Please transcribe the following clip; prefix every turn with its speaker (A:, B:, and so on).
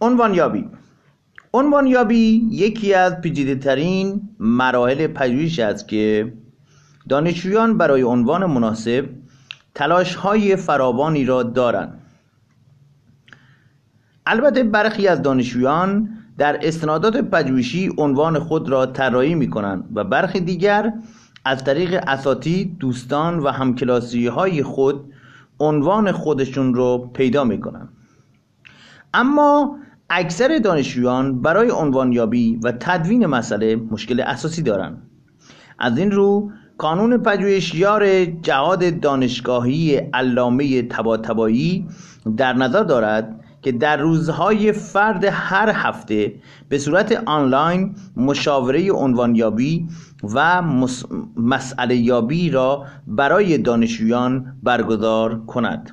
A: عنوانیابی. عنوانیابی یکی از پیچیده ترین مراحل پژوهش است که دانشجویان برای عنوان مناسب تلاش های فراوانی را دارند. البته برخی از دانشجویان در استنادات پژوهشی عنوان خود را طراحی می کنند و برخی دیگر از طریق اساتید دوستان و همکلاسی های خود عنوان خودشون رو پیدا می کنند اما اکثر دانشجویان برای عنوانیابی و تدوین مسئله مشکل اساسی دارند. از این رو کانون پژوهشیار جهاد دانشگاهی علامه طباطبایی در نظر دارد که در روزهای فرد هر هفته به صورت آنلاین مشاوره عنوانیابی و مسئله یابی را برای دانشجویان برگزار کند.